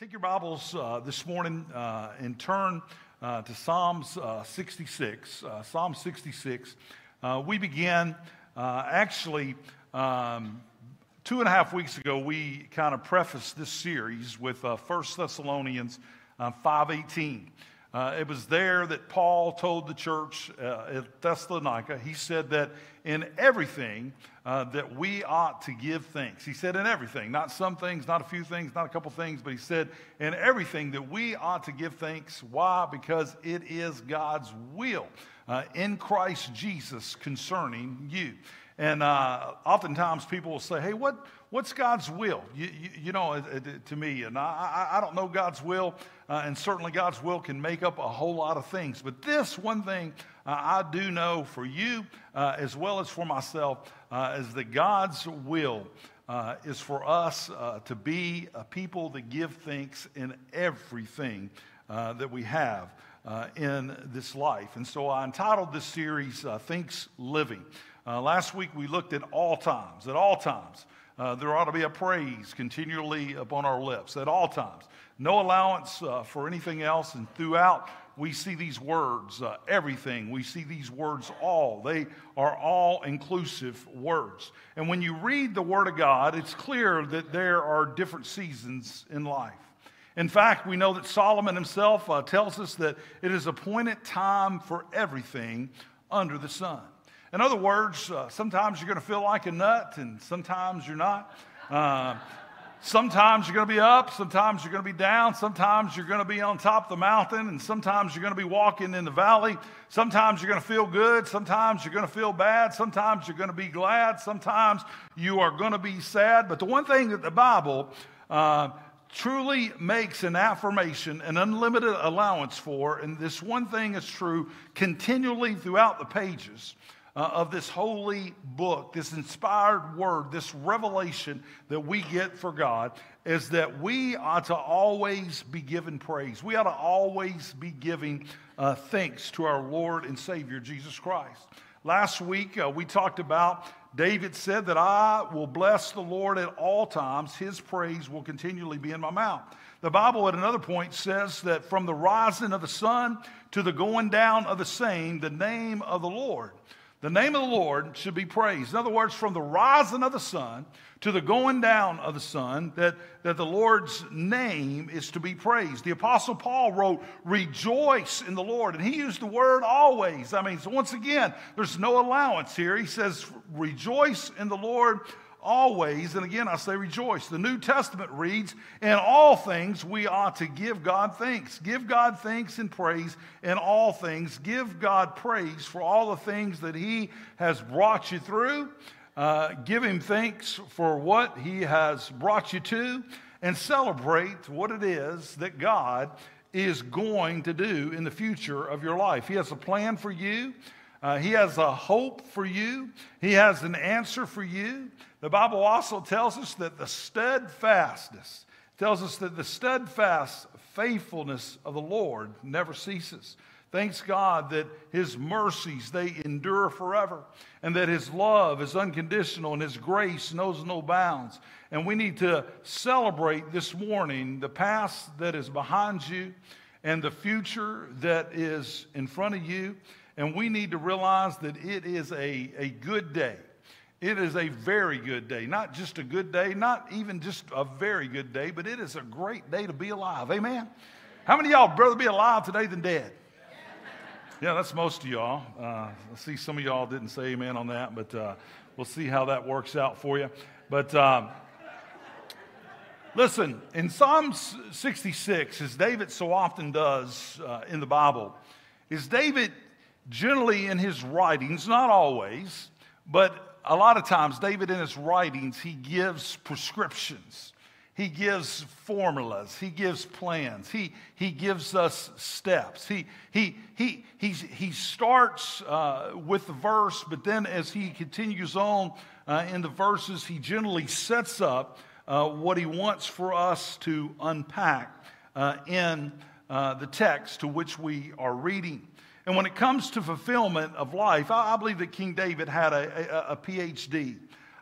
Take your Bibles uh, this morning uh, and turn uh, to Psalms uh, 66. Uh, Psalm 66. Uh, we began actually um, two and a half weeks ago. We kind of prefaced this series with 1 Thessalonians 5:18. Uh, it was there that Paul told the church uh, at Thessalonica, he said that in everything uh, that we ought to give thanks. He said in everything, not some things, not a few things, not a couple things, but he said in everything that we ought to give thanks. Why? Because it is God's will uh, in Christ Jesus concerning you. And uh, oftentimes people will say, hey, what, what's God's will? You, you, you know, to me, and I, I, don't know God's will, uh, and certainly God's will can make up a whole lot of things. But this one thing uh, I do know for you uh, as well as for myself uh, is that God's will uh, is for us to be a people that give thanks in everything that we have. in this life. And so I entitled this series, Thanks Living. Uh, last week we looked at all times. At all times, uh, there ought to be a praise continually upon our lips. At all times. No allowance uh, for anything else. And throughout, we see these words, uh, everything. We see these words all. They are all inclusive words. And when you read the Word of God, it's clear that there are different seasons in life. In fact, we know that Solomon himself uh, tells us that it is appointed time for everything under the sun. In other words, uh, sometimes you're going to feel like a nut, and sometimes you're not. Sometimes you're going to be up, sometimes you're going to be down, sometimes you're going to be on top of the mountain, and sometimes you're going to be walking in the valley. Sometimes you're going to feel good, sometimes you're going to feel bad, sometimes you're going to be glad, sometimes you are going to be sad. But the one thing that the Bible uh, truly makes an affirmation, an unlimited allowance for, and this one thing is true continually throughout the pages uh, of this holy book, this inspired word, this revelation that we get for God, is that we ought to always be giving praise. We ought to always be giving uh, thanks to our Lord and Savior, Jesus Christ. Last week, uh, we talked about David said that I will bless the Lord at all times. His praise will continually be in my mouth. The Bible at another point says that from the rising of the sun to the going down of the same, the name of the Lord the name of the Lord should be praised. In other words, from the rising of the sun to the going down of the sun, that, that the Lord's name is to be praised. The Apostle Paul wrote, Rejoice in the Lord. And he used the word always. I mean, so once again, there's no allowance here. He says, Rejoice in the Lord always, and again I say rejoice. The New Testament reads, In all things we ought to give God thanks. Give God thanks and praise in all things. Give God praise for all the things that He has brought you through. Uh, give Him thanks for what He has brought you to, and celebrate what it is that God is going to do in the future of your life. He has a plan for you. Uh, he has a hope for you. He has an answer for you. The Bible also tells us that the steadfastness, tells us that the steadfast faithfulness of the Lord never ceases. Thanks God that his mercies they endure forever and that his love is unconditional and his grace knows no bounds. And we need to celebrate this morning the past that is behind you and the future that is in front of you. And we need to realize that it is a, a good day. It is a very good day. Not just a good day, not even just a very good day, but it is a great day to be alive. Amen? How many y'all rather be alive today than dead? Yeah, that's most of y'all. Uh, I see some of y'all didn't say amen on that, but uh, we'll see how that works out for you. But um, listen, in Psalm 66, as David so often does uh, in the Bible, is David generally in his writings, not always, but a lot of times, David in his writings, he gives prescriptions. He gives formulas. He gives plans. He, he gives us steps. He, he, he, he's, he starts uh, with the verse, but then as he continues on uh, in the verses, he generally sets up uh, what he wants for us to unpack uh, in uh, the text to which we are reading. And when it comes to fulfillment of life, I, I believe that King David had a, a, a PhD.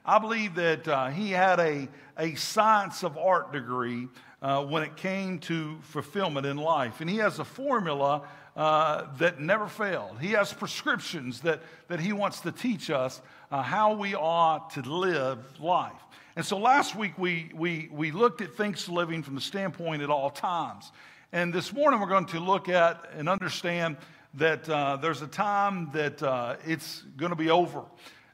I believe that uh, he had a, a science of art degree uh, when it came to fulfillment in life. And he has a formula uh, that never failed. He has prescriptions that, that he wants to teach us uh, how we ought to live life. And so last week we, we, we looked at thanks living from the standpoint at all times. And this morning we're going to look at and understand that uh, there's a time that uh, it's going to be over.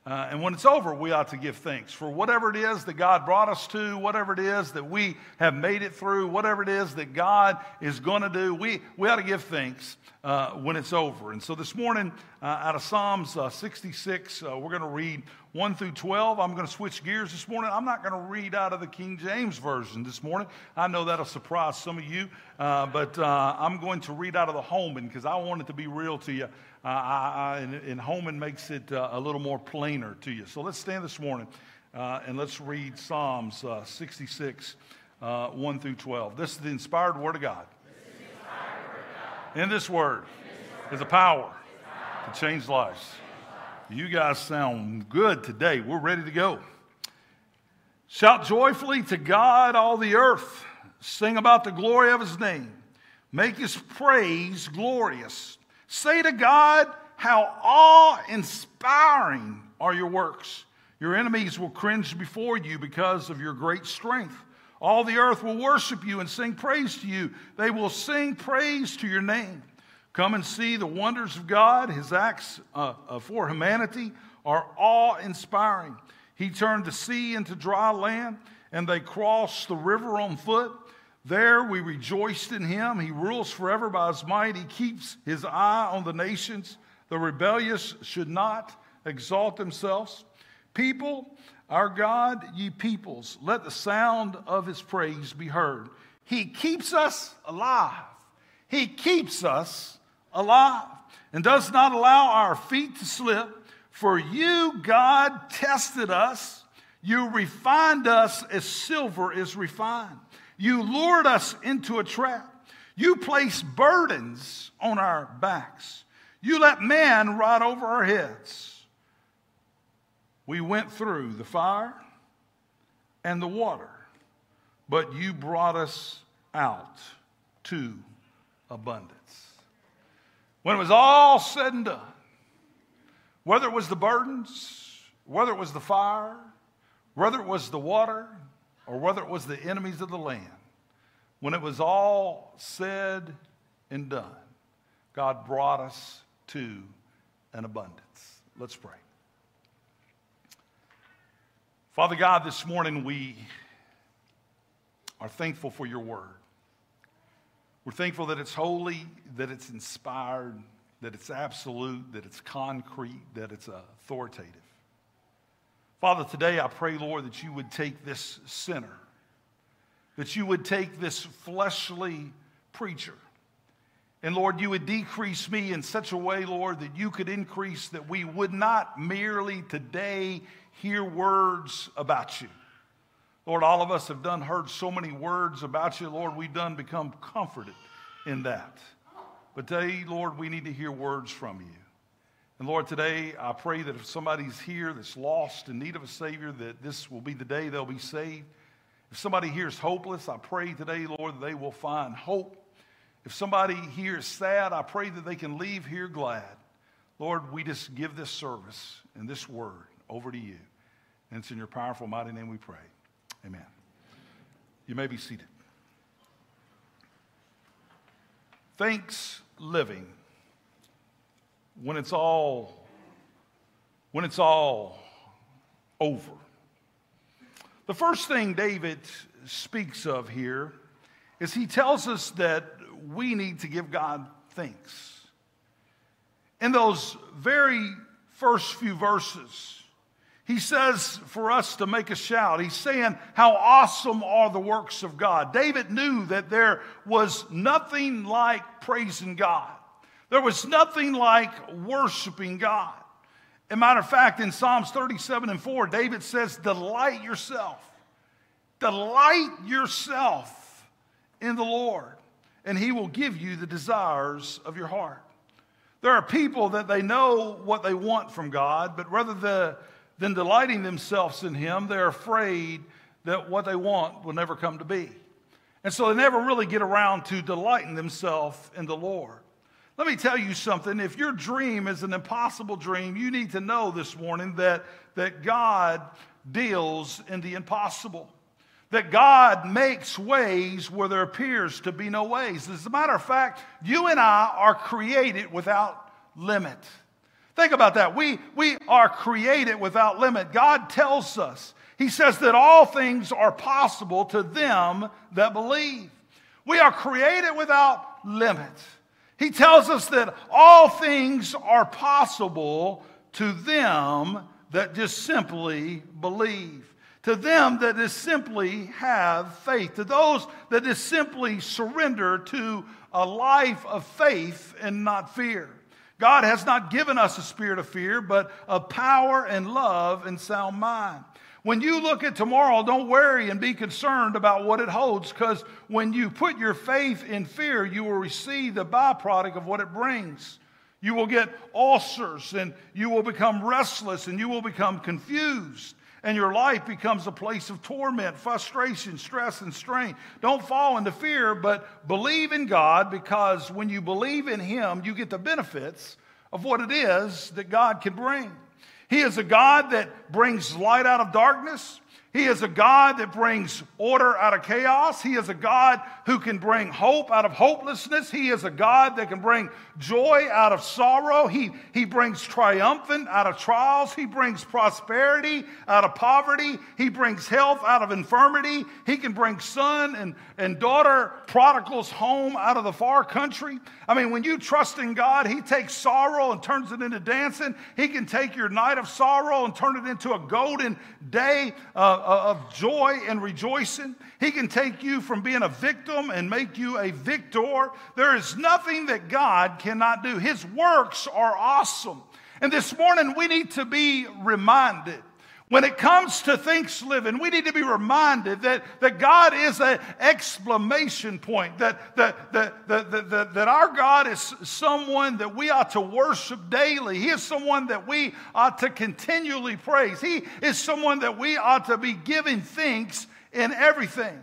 Uh, and when it's over, we ought to give thanks for whatever it is that God brought us to, whatever it is that we have made it through, whatever it is that God is going to do. We, we ought to give thanks uh, when it's over. And so this morning, uh, out of Psalms uh, 66, uh, we're going to read 1 through 12. I'm going to switch gears this morning. I'm not going to read out of the King James Version this morning. I know that'll surprise some of you, uh, but I'm going to read out of the Holman because I want it to be real to you uh, I, I, and, and, Holman makes it uh, a little more plainer to you. So let's stand this morning uh, and let's read Psalms uh, 66, uh, 1 through 12. This is the inspired Word of God. In this Word is a power to change lives. You guys sound good today. We're ready to go. Shout joyfully to God, all the earth. Sing about the glory of his name. Make his praise glorious. Say to God, How awe inspiring are your works. Your enemies will cringe before you because of your great strength. All the earth will worship you and sing praise to you. They will sing praise to your name. Come and see the wonders of God. His acts uh, uh, for humanity are awe inspiring. He turned the sea into dry land, and they crossed the river on foot. There we rejoiced in him. He rules forever by his might. He keeps his eye on the nations. The rebellious should not exalt themselves. People, our God, ye peoples, let the sound of his praise be heard. He keeps us alive. He keeps us alive and does not allow our feet to slip. For you, God, tested us. You refined us as silver is refined. You lured us into a trap. You placed burdens on our backs. You let man ride over our heads. We went through the fire and the water, but you brought us out to abundance. When it was all said and done, whether it was the burdens, whether it was the fire, whether it was the water, or whether it was the enemies of the land, when it was all said and done, God brought us to an abundance. Let's pray. Father God, this morning we are thankful for your word. We're thankful that it's holy, that it's inspired, that it's absolute, that it's concrete, that it's authoritative. Father, today I pray, Lord, that you would take this sinner, that you would take this fleshly preacher, and Lord, you would decrease me in such a way, Lord, that you could increase, that we would not merely today hear words about you. Lord, all of us have done heard so many words about you. Lord, we've done become comforted in that. But today, Lord, we need to hear words from you. And Lord, today I pray that if somebody's here that's lost in need of a Savior, that this will be the day they'll be saved. If somebody here is hopeless, I pray today, Lord, that they will find hope. If somebody here is sad, I pray that they can leave here glad. Lord, we just give this service and this word over to you. And it's in your powerful, mighty name we pray. Amen. You may be seated. Thanks living when it's all when it's all over. The first thing David speaks of here is he tells us that we need to give God thanks. In those very first few verses, he says for us to make a shout. He's saying, How awesome are the works of God. David knew that there was nothing like praising God. There was nothing like worshiping God. As a matter of fact, in Psalms 37 and 4, David says, Delight yourself. Delight yourself in the Lord, and he will give you the desires of your heart. There are people that they know what they want from God, but rather the, than delighting themselves in Him, they're afraid that what they want will never come to be. And so they never really get around to delighting themselves in the Lord. Let me tell you something. If your dream is an impossible dream, you need to know this morning that, that God deals in the impossible. That God makes ways where there appears to be no ways. As a matter of fact, you and I are created without limit. Think about that. We, we are created without limit. God tells us, He says that all things are possible to them that believe. We are created without limit. He tells us that all things are possible to them that just simply believe. To them that just simply have faith. To those that just simply surrender to a life of faith and not fear. God has not given us a spirit of fear, but of power and love and sound mind. When you look at tomorrow, don't worry and be concerned about what it holds, because when you put your faith in fear, you will receive the byproduct of what it brings. You will get ulcers and you will become restless and you will become confused. And your life becomes a place of torment, frustration, stress, and strain. Don't fall into fear, but believe in God because when you believe in Him, you get the benefits of what it is that God can bring. He is a God that brings light out of darkness. He is a God that brings order out of chaos. He is a God who can bring hope out of hopelessness. He is a God that can bring joy out of sorrow. He, he brings triumphant out of trials. He brings prosperity out of poverty. He brings health out of infirmity. He can bring son and, and daughter prodigals home out of the far country. I mean, when you trust in God, He takes sorrow and turns it into dancing. He can take your night of sorrow and turn it into a golden day. Uh, of joy and rejoicing. He can take you from being a victim and make you a victor. There is nothing that God cannot do. His works are awesome. And this morning, we need to be reminded when it comes to thanks living, we need to be reminded that, that God is an exclamation point, that, that, that, that, that, that our God is someone that we ought to worship daily. He is someone that we ought to continually praise. He is someone that we ought to be giving thanks in everything.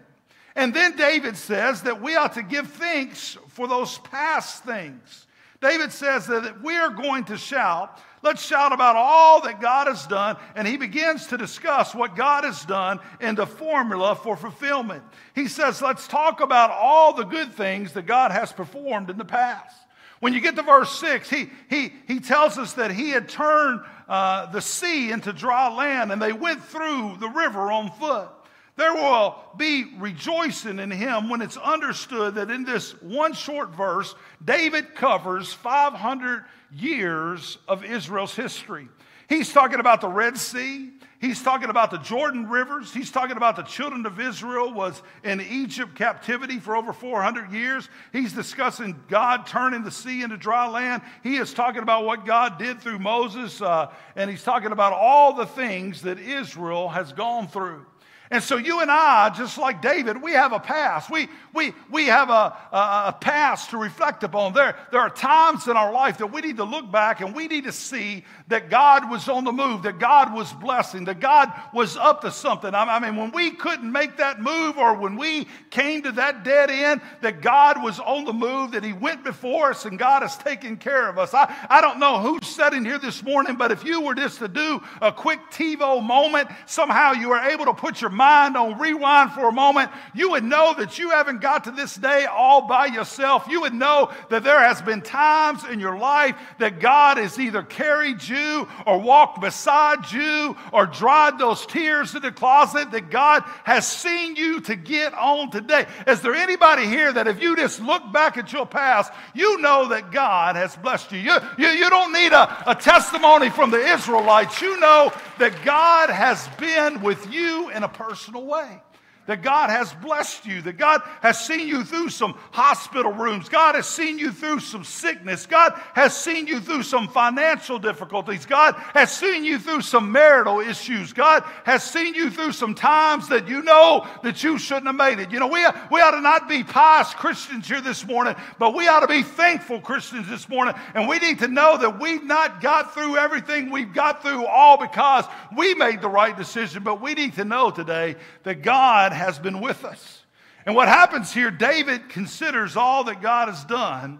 And then David says that we ought to give thanks for those past things. David says that we are going to shout Let's shout about all that God has done. And he begins to discuss what God has done in the formula for fulfillment. He says, let's talk about all the good things that God has performed in the past. When you get to verse 6, he, he, he tells us that he had turned uh, the sea into dry land and they went through the river on foot. There will be rejoicing in him when it's understood that in this one short verse, David covers 500 years of Israel's history. He's talking about the Red Sea. He's talking about the Jordan rivers. He's talking about the children of Israel was in Egypt captivity for over 400 years. He's discussing God turning the sea into dry land. He is talking about what God did through Moses, uh, and he's talking about all the things that Israel has gone through. And so you and I, just like David, we have a past. We, we, we have a, a, past to reflect upon. There, there are times in our life that we need to look back and we need to see that God was on the move, that God was blessing, that God was up to something. I mean, when we couldn't make that move or when we came to that dead end, that God was on the move, that He went before us and God has taken care of us. I, I don't know who's sitting here this morning, but if you were just to do a quick TiVo moment, somehow you were able to put your mind on rewind for a moment, you would know that you haven't got to this day all by yourself. You would know that there has been times in your life that God has either carried you or walked beside you or dried those tears in the closet that God has seen you to get on today. Is there anybody here that if you just look back at your past, you know that God has blessed you? You, you, you don't need a, a testimony from the Israelites. You know that God has been with you in a personal way. That God has blessed you, that God has seen you through some hospital rooms. God has seen you through some sickness. God has seen you through some financial difficulties. God has seen you through some marital issues. God has seen you through some times that you know that you shouldn't have made it. You know, we, we ought to not be pious Christians here this morning, but we ought to be thankful Christians this morning. And we need to know that we've not got through everything we've got through all because we made the right decision. But we need to know today that God has been with us. And what happens here, David considers all that God has done,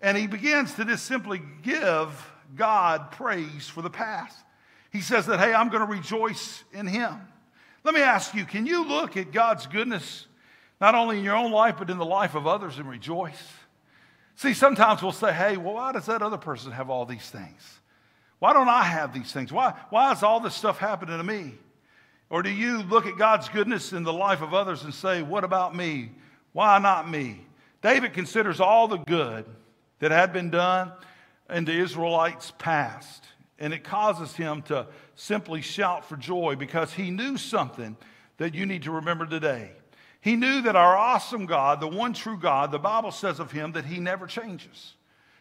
and he begins to just simply give God praise for the past. He says that, hey, I'm going to rejoice in him. Let me ask you can you look at God's goodness, not only in your own life, but in the life of others and rejoice? See, sometimes we'll say, hey, well, why does that other person have all these things? Why don't I have these things? Why, why is all this stuff happening to me? Or do you look at God's goodness in the life of others and say, What about me? Why not me? David considers all the good that had been done in the Israelites' past, and it causes him to simply shout for joy because he knew something that you need to remember today. He knew that our awesome God, the one true God, the Bible says of him that he never changes.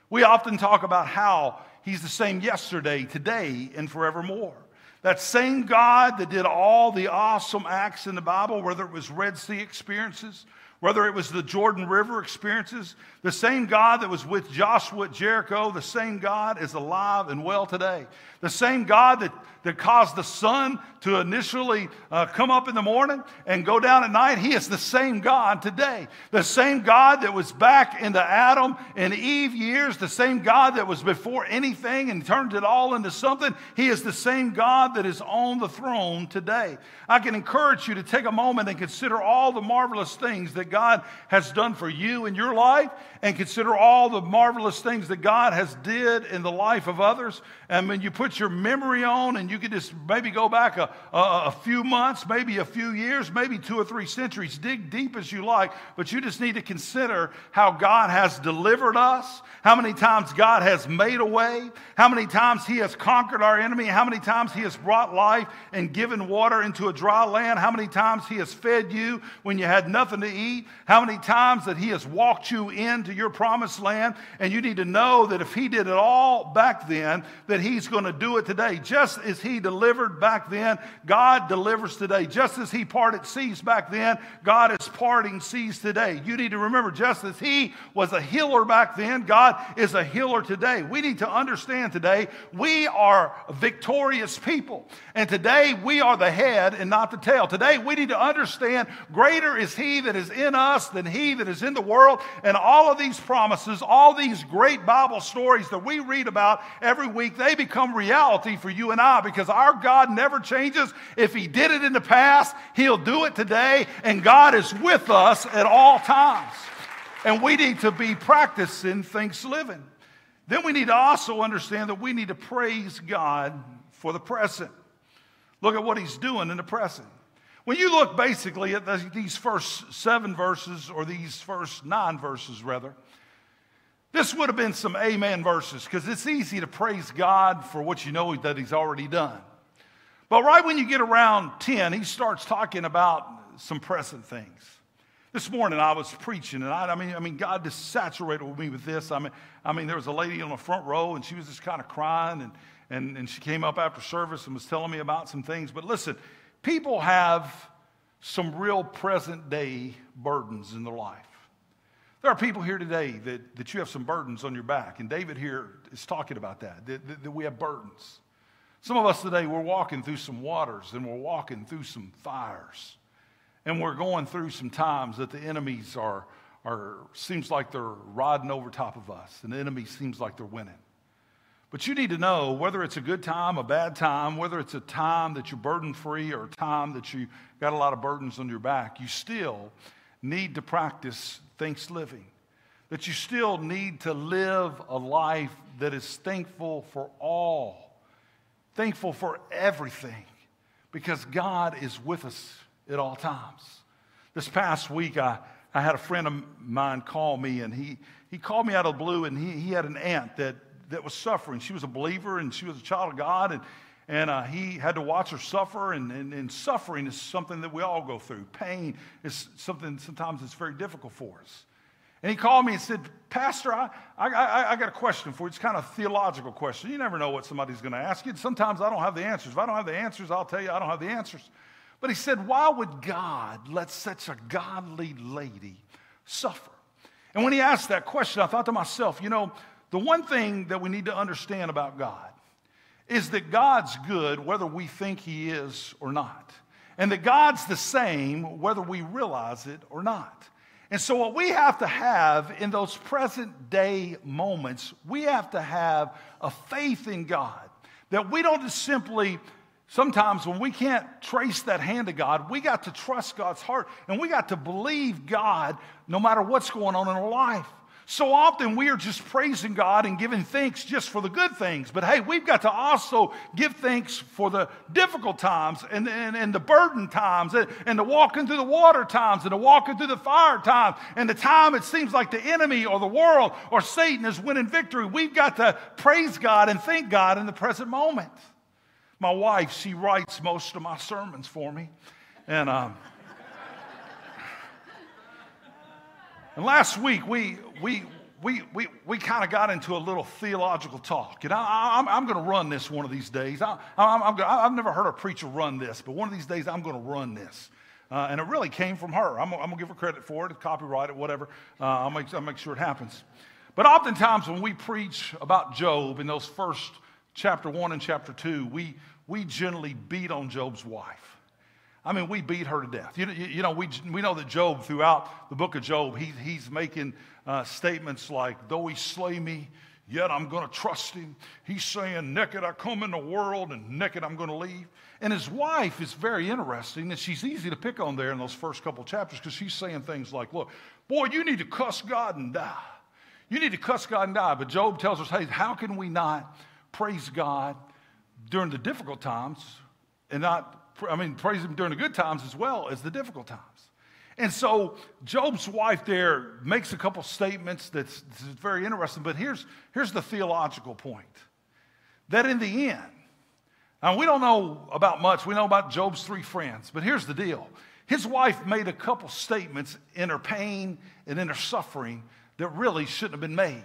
We often talk about how he's the same yesterday, today, and forevermore. That same God that did all the awesome acts in the Bible, whether it was Red Sea experiences, whether it was the Jordan River experiences, the same God that was with Joshua at Jericho, the same God is alive and well today. The same God that, that caused the sun to initially uh, come up in the morning and go down at night, He is the same God today. The same God that was back in the Adam and Eve years, the same God that was before anything and turned it all into something, He is the same God that is on the throne today. I can encourage you to take a moment and consider all the marvelous things that God has done for you in your life and consider all the marvelous things that God has did in the life of others. And when you put your memory on and you can just maybe go back a, a, a few months, maybe a few years, maybe two or three centuries, dig deep as you like, but you just need to consider how God has delivered us, how many times God has made a way, how many times He has conquered our enemy, how many times He has brought life and given water into a dry land, how many times He has fed you when you had nothing to eat, how many times that He has walked you into your promised land. And you need to know that if He did it all back then, that He's going to do it today. Just as He delivered back then, God delivers today. Just as He parted seas back then, God is parting seas today. You need to remember, just as He was a healer back then, God is a healer today. We need to understand today we are victorious people. And today we are the head and not the tail. Today we need to understand greater is He that is in us than He that is in the world. And all of these promises, all these great Bible stories that we read about every week, they become reality for you and I because our God never changes. If He did it in the past, He'll do it today, and God is with us at all times. And we need to be practicing thanksgiving. Then we need to also understand that we need to praise God for the present. Look at what He's doing in the present. When you look basically at these first seven verses, or these first nine verses, rather, this would have been some amen verses because it's easy to praise God for what you know that He's already done. But right when you get around 10, He starts talking about some present things. This morning I was preaching, and I, I, mean, I mean, God just saturated me with this. I mean, I mean, there was a lady on the front row, and she was just kind of crying, and, and, and she came up after service and was telling me about some things. But listen, people have some real present day burdens in their life. There are people here today that, that you have some burdens on your back, and David here is talking about that, that, that, that we have burdens. Some of us today, we're walking through some waters and we're walking through some fires. And we're going through some times that the enemies are, are seems like they're riding over top of us, and the enemy seems like they're winning. But you need to know whether it's a good time, a bad time, whether it's a time that you're burden free or a time that you got a lot of burdens on your back, you still need to practice thanksgiving. That you still need to live a life that is thankful for all, thankful for everything, because God is with us at all times. This past week, I, I had a friend of mine call me, and he, he called me out of the blue, and he, he had an aunt that that was suffering. She was a believer and she was a child of God. And, And uh, he had to watch her suffer, and, and, and, suffering is something that we all go through. Pain is something sometimes it's very difficult for us. And he called me and said, Pastor, I, I, I, got a question for you. It's kind of a theological question. You never know what somebody's going to ask you. Sometimes I don't have the answers. If I don't have the answers, I'll tell you I don't have the answers. But he said, Why would God let such a godly lady suffer? And when he asked that question, I thought to myself, you know, the one thing that we need to understand about God is that God's good whether we think He is or not. And that God's the same whether we realize it or not. And so, what we have to have in those present day moments, we have to have a faith in God. That we don't just simply, sometimes when we can't trace that hand of God, we got to trust God's heart and we got to believe God no matter what's going on in our life. So often we are just praising God and giving thanks just for the good things. But hey, we've got to also give thanks for the difficult times and, and, and the burden times and, and the walking through the water times and the walking through the fire times and the time it seems like the enemy or the world or Satan is winning victory. We've got to praise God and thank God in the present moment. My wife, she writes most of my sermons for me. And, um, And last week, we, we, we, we, we kind of got into a little theological talk. And I, am I'm, I'm going to run this one of these days. I, I'm, I've never heard a preacher run this, but one of these days I'm going to run this. Uh, and it really came from her. I'm, I'm going to give her credit for it, copyright it, whatever. Uh, I'll, make, I'll make sure it happens. But oftentimes when we preach about Job in those first chapter one and chapter two, we, we generally beat on Job's wife. I mean, we beat her to death. You, you, know, we, we know that Job, throughout the book of Job, he, he's making uh, statements like, though he slay me, yet I'm going to trust him. He's saying, naked I come in the world and naked I'm going to leave. And his wife is very interesting, and she's easy to pick on there in those first couple chapters because she's saying things like, look, boy, you need to cuss God and die. You need to cuss God and die. But Job tells us, hey, how can we not praise God during the difficult times and not I mean, praise him during the good times as well as the difficult times. And so Job's wife there makes a couple statements that's, that's very interesting, but here's, here's the theological point that in the end, now we don't know about much, we know about Job's three friends, but here's the deal. His wife made a couple statements in her pain and in her suffering that really shouldn't have been made.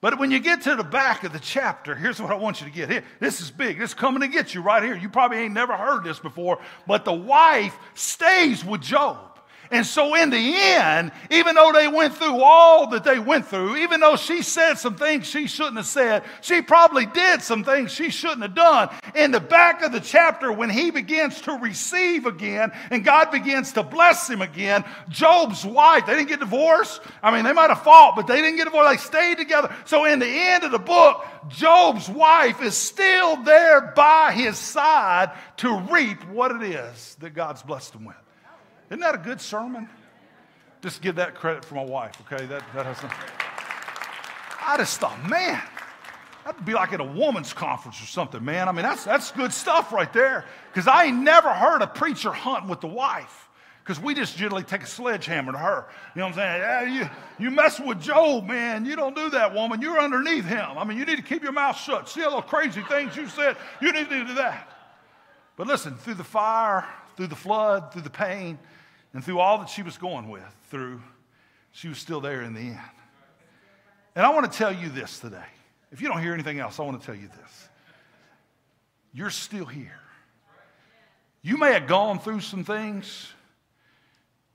But when you get to the back of the chapter, here's what I want you to get. Here, this is big. This is coming to get you right here. You probably ain't never heard this before, but the wife stays with Job. And so, in the end, even though they went through all that they went through, even though she said some things she shouldn't have said, she probably did some things she shouldn't have done. In the back of the chapter, when he begins to receive again and God begins to bless him again, Job's wife, they didn't get divorced. I mean, they might have fought, but they didn't get divorced. They stayed together. So, in the end of the book, Job's wife is still there by his side to reap what it is that God's blessed him with. Isn't that a good sermon? Just give that credit for my wife, okay? That, that has nothing. I just thought, man, that'd be like at a woman's conference or something, man. I mean, that's, that's good stuff right there. Because I ain't never heard a preacher hunt with the wife. Because we just generally take a sledgehammer to her. You know what I'm saying? Yeah, you, you mess with Job, man. You don't do that, woman. You're underneath him. I mean, you need to keep your mouth shut. See all the crazy things you said? You need to do that. But listen, through the fire, through the flood, through the pain, and through all that she was going with, through, she was still there in the end. And I want to tell you this today. If you don't hear anything else, I want to tell you this. You're still here. You may have gone through some things.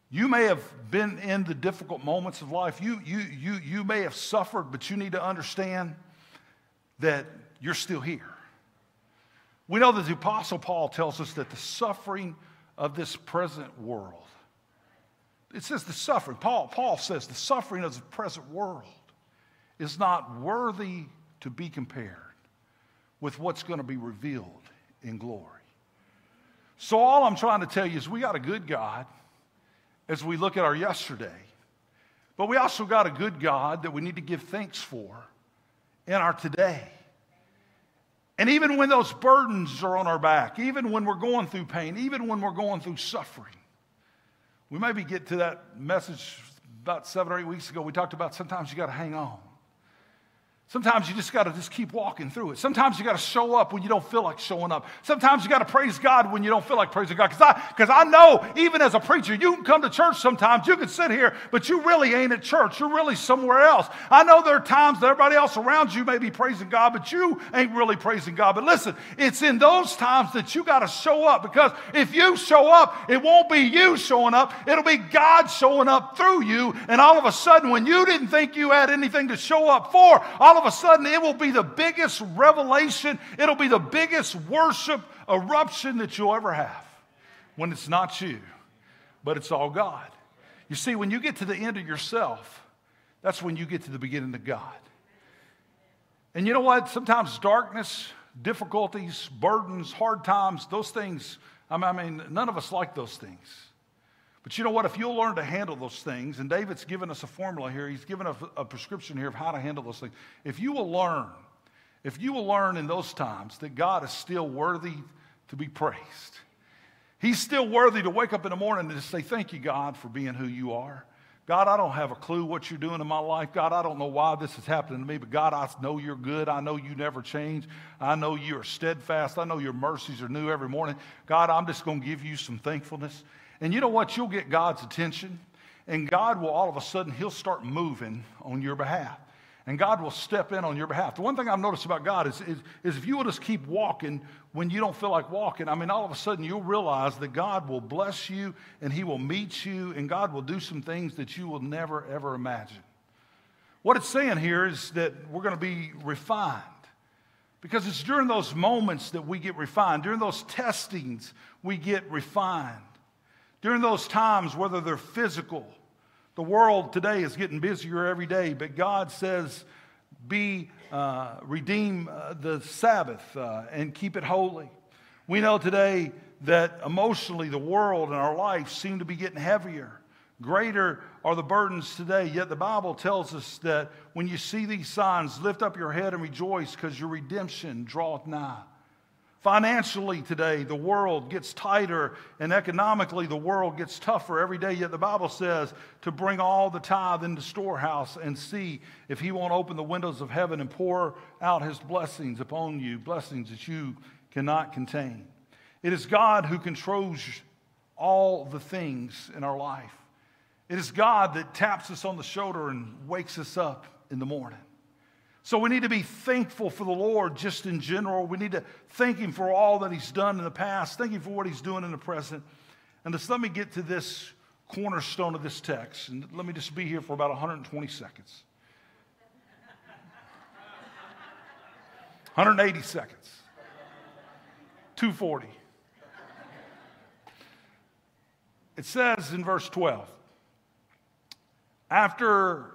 You may have been in the difficult moments of life. You, you, you, you may have suffered, but you need to understand that you're still here. We know that the Apostle Paul tells us that the suffering of this present world it says the suffering. Paul, Paul says the suffering of the present world is not worthy to be compared with what's going to be revealed in glory. So, all I'm trying to tell you is we got a good God as we look at our yesterday, but we also got a good God that we need to give thanks for in our today. And even when those burdens are on our back, even when we're going through pain, even when we're going through suffering, we maybe get to that message about seven or eight weeks ago. We talked about sometimes you got to hang on. Sometimes you just got to just keep walking through it. Sometimes you got to show up when you don't feel like showing up. Sometimes you got to praise God when you don't feel like praising God. Because I, cause I know, even as a preacher, you can come to church sometimes, you can sit here, but you really ain't at church. You're really somewhere else. I know there are times that everybody else around you may be praising God, but you ain't really praising God. But listen, it's in those times that you got to show up because if you show up, it won't be you showing up, it'll be God showing up through you. And all of a sudden, when you didn't think you had anything to show up for, all all of a sudden it will be the biggest revelation, it'll be the biggest worship eruption that you'll ever have when it's not you, but it's all God. You see, when you get to the end of yourself, that's when you get to the beginning of God. And you know what? Sometimes darkness, difficulties, burdens, hard times, those things, I mean, none of us like those things. But you know what? If you'll learn to handle those things, and David's given us a formula here, he's given a, a prescription here of how to handle those things. If you will learn, if you will learn in those times that God is still worthy to be praised, He's still worthy to wake up in the morning and just say, Thank you, God, for being who you are. God, I don't have a clue what you're doing in my life. God, I don't know why this is happening to me, but God, I know you're good. I know you never change. I know you are steadfast. I know your mercies are new every morning. God, I'm just going to give you some thankfulness. And you know what? You'll get God's attention, and God will all of a sudden, He'll start moving on your behalf. And God will step in on your behalf. The one thing I've noticed about God is, is, is if you will just keep walking when you don't feel like walking, I mean, all of a sudden you'll realize that God will bless you and He will meet you and God will do some things that you will never, ever imagine. What it's saying here is that we're going to be refined because it's during those moments that we get refined, during those testings, we get refined. During those times, whether they're physical, the world today is getting busier every day, but God says, be, uh, redeem uh, the Sabbath uh, and keep it holy. We know today that emotionally the world and our life seem to be getting heavier. Greater are the burdens today. Yet the Bible tells us that when you see these signs, lift up your head and rejoice because your redemption draweth nigh. Financially, today, the world gets tighter, and economically, the world gets tougher every day. Yet the Bible says to bring all the tithe into the storehouse and see if He won't open the windows of heaven and pour out His blessings upon you, blessings that you cannot contain. It is God who controls all the things in our life. It is God that taps us on the shoulder and wakes us up in the morning. So we need to be thankful for the Lord just in general. We need to thank Him for all that He's done in the past, thank Him for what He's doing in the present. And just let me get to this cornerstone of this text. And let me just be here for about 120 seconds. 180 seconds. 240. It says in verse 12, after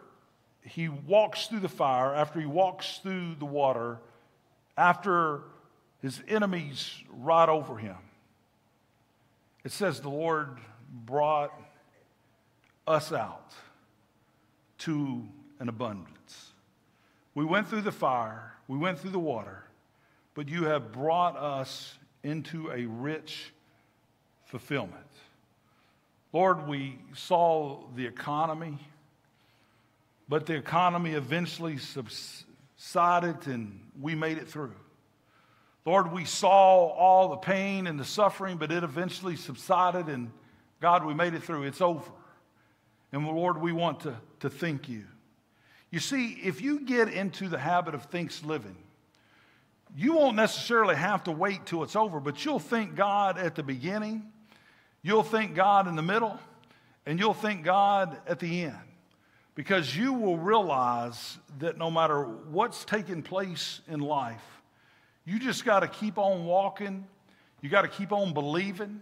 he walks through the fire, after he walks through the water, after his enemies ride over him. It says the Lord brought us out to an abundance. We went through the fire, we went through the water, but you have brought us into a rich fulfillment. Lord, we saw the economy but the economy eventually subsided and we made it through. Lord, we saw all the pain and the suffering, but it eventually subsided, and God, we made it through. It's over. And Lord, we want to, to thank you. You see, if you get into the habit of thanks living, you won't necessarily have to wait till it's over, but you'll thank God at the beginning, you'll thank God in the middle, and you'll thank God at the end because you will realize that no matter what's taking place in life, you just got to keep on walking. You got to keep on believing.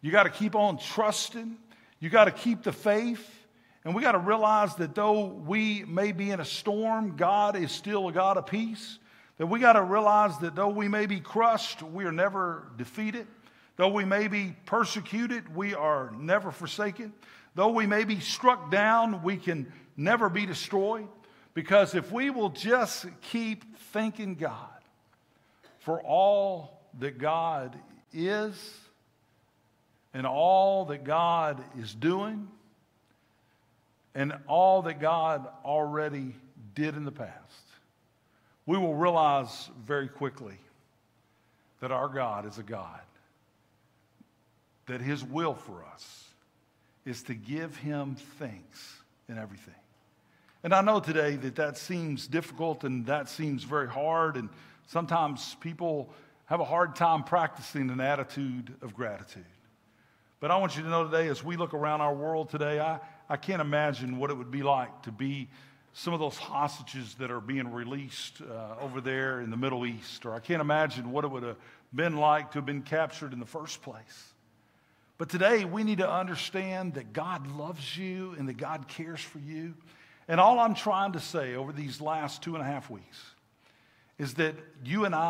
You got to keep on trusting. You got to keep the faith. And we got to realize that though we may be in a storm, God is still a God of peace. That we got to realize that though we may be crushed, we are never defeated. Though we may be persecuted, we are never forsaken. Though we may be struck down, we can never be destroyed. Because if we will just keep thanking God for all that God is and all that God is doing and all that God already did in the past, we will realize very quickly that our God is a God, that His will for us is to give Him thanks in everything. And I know today that that seems difficult and that seems very hard, and sometimes people have a hard time practicing an attitude of gratitude. But I want you to know today, as we look around our world today, I, I can't imagine what it would be like to be some of those hostages that are being released uh, over there in the Middle East, or I can't imagine what it would have been like to have been captured in the first place. But today, we need to understand that God loves you and that God cares for you. And all I'm trying to say over these last two and a half weeks is that you and I